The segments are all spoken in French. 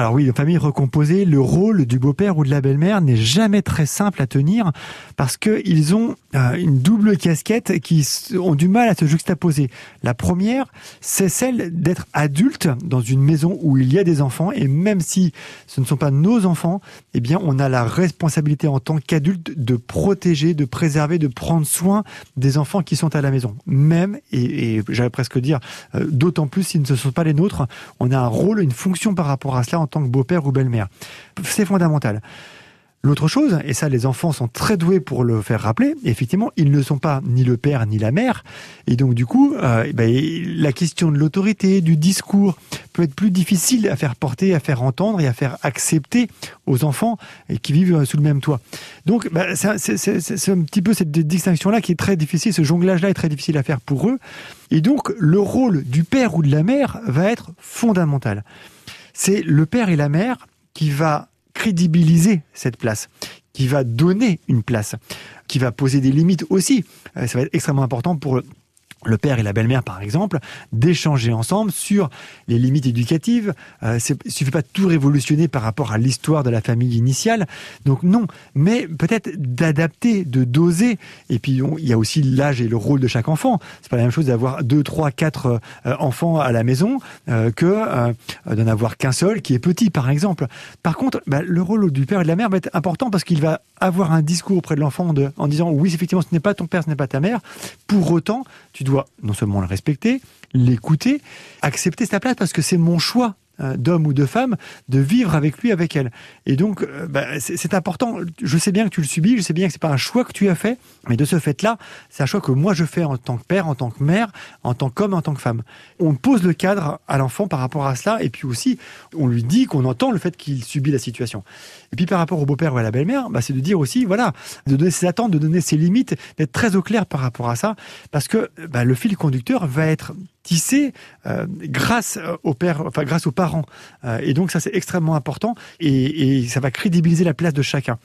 alors oui, une famille recomposée, le rôle du beau-père ou de la belle-mère n'est jamais très simple à tenir parce qu'ils ont euh, une double casquette qui ont du mal à se juxtaposer. La première, c'est celle d'être adulte dans une maison où il y a des enfants et même si ce ne sont pas nos enfants, eh bien, on a la responsabilité en tant qu'adulte de protéger, de préserver, de prendre soin des enfants qui sont à la maison. Même, et, j'allais presque dire, euh, d'autant plus si ce ne sont pas les nôtres, on a un rôle, une fonction par rapport à cela tant que beau-père ou belle-mère. C'est fondamental. L'autre chose, et ça les enfants sont très doués pour le faire rappeler, effectivement, ils ne sont pas ni le père ni la mère, et donc du coup, euh, eh ben, la question de l'autorité, du discours, peut être plus difficile à faire porter, à faire entendre et à faire accepter aux enfants qui vivent sous le même toit. Donc, bah, c'est un petit peu cette distinction-là qui est très difficile, ce jonglage-là est très difficile à faire pour eux, et donc le rôle du père ou de la mère va être fondamental. C'est le père et la mère qui va crédibiliser cette place, qui va donner une place, qui va poser des limites aussi. Euh, ça va être extrêmement important pour le père et la belle-mère, par exemple, d'échanger ensemble sur les limites éducatives. Euh, il ne suffit pas de tout révolutionner par rapport à l'histoire de la famille initiale. Donc non, mais peut-être d'adapter, de doser. Et puis il y a aussi l'âge et le rôle de chaque enfant. C'est pas la même chose d'avoir deux, trois, quatre euh, enfants à la maison euh, que euh, d'en avoir qu'un seul qui est petit, par exemple. Par contre, bah, le rôle du père et de la mère va être important parce qu'il va avoir un discours auprès de l'enfant en disant oui, effectivement, ce n'est pas ton père, ce n'est pas ta mère. Pour autant, tu dois non seulement le respecter, l'écouter, accepter sa place parce que c'est mon choix d'homme ou de femme, de vivre avec lui, avec elle. Et donc, euh, bah, c'est important. Je sais bien que tu le subis, je sais bien que c'est pas un choix que tu as fait, mais de ce fait-là, c'est un choix que moi je fais en tant que père, en tant que mère, en tant qu'homme, en tant que femme. On pose le cadre à l'enfant par rapport à cela, et puis aussi, on lui dit qu'on entend le fait qu'il subit la situation. Et puis par rapport au beau-père ou à la belle-mère, bah, c'est de dire aussi, voilà, de donner ses attentes, de donner ses limites, d'être très au clair par rapport à ça, parce que bah, le fil conducteur va être tissé euh, grâce au père, enfin grâce aux parents. Euh, et donc ça c'est extrêmement important et, ça va crédibiliser la place de chacun.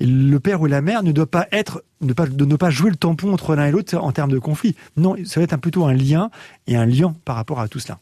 Et le père ou la mère ne doit pas être, ne pas, de ne pas jouer le tampon entre l'un et l'autre en termes de conflit. Non, ça va être plutôt un lien et un lien par rapport à tout cela.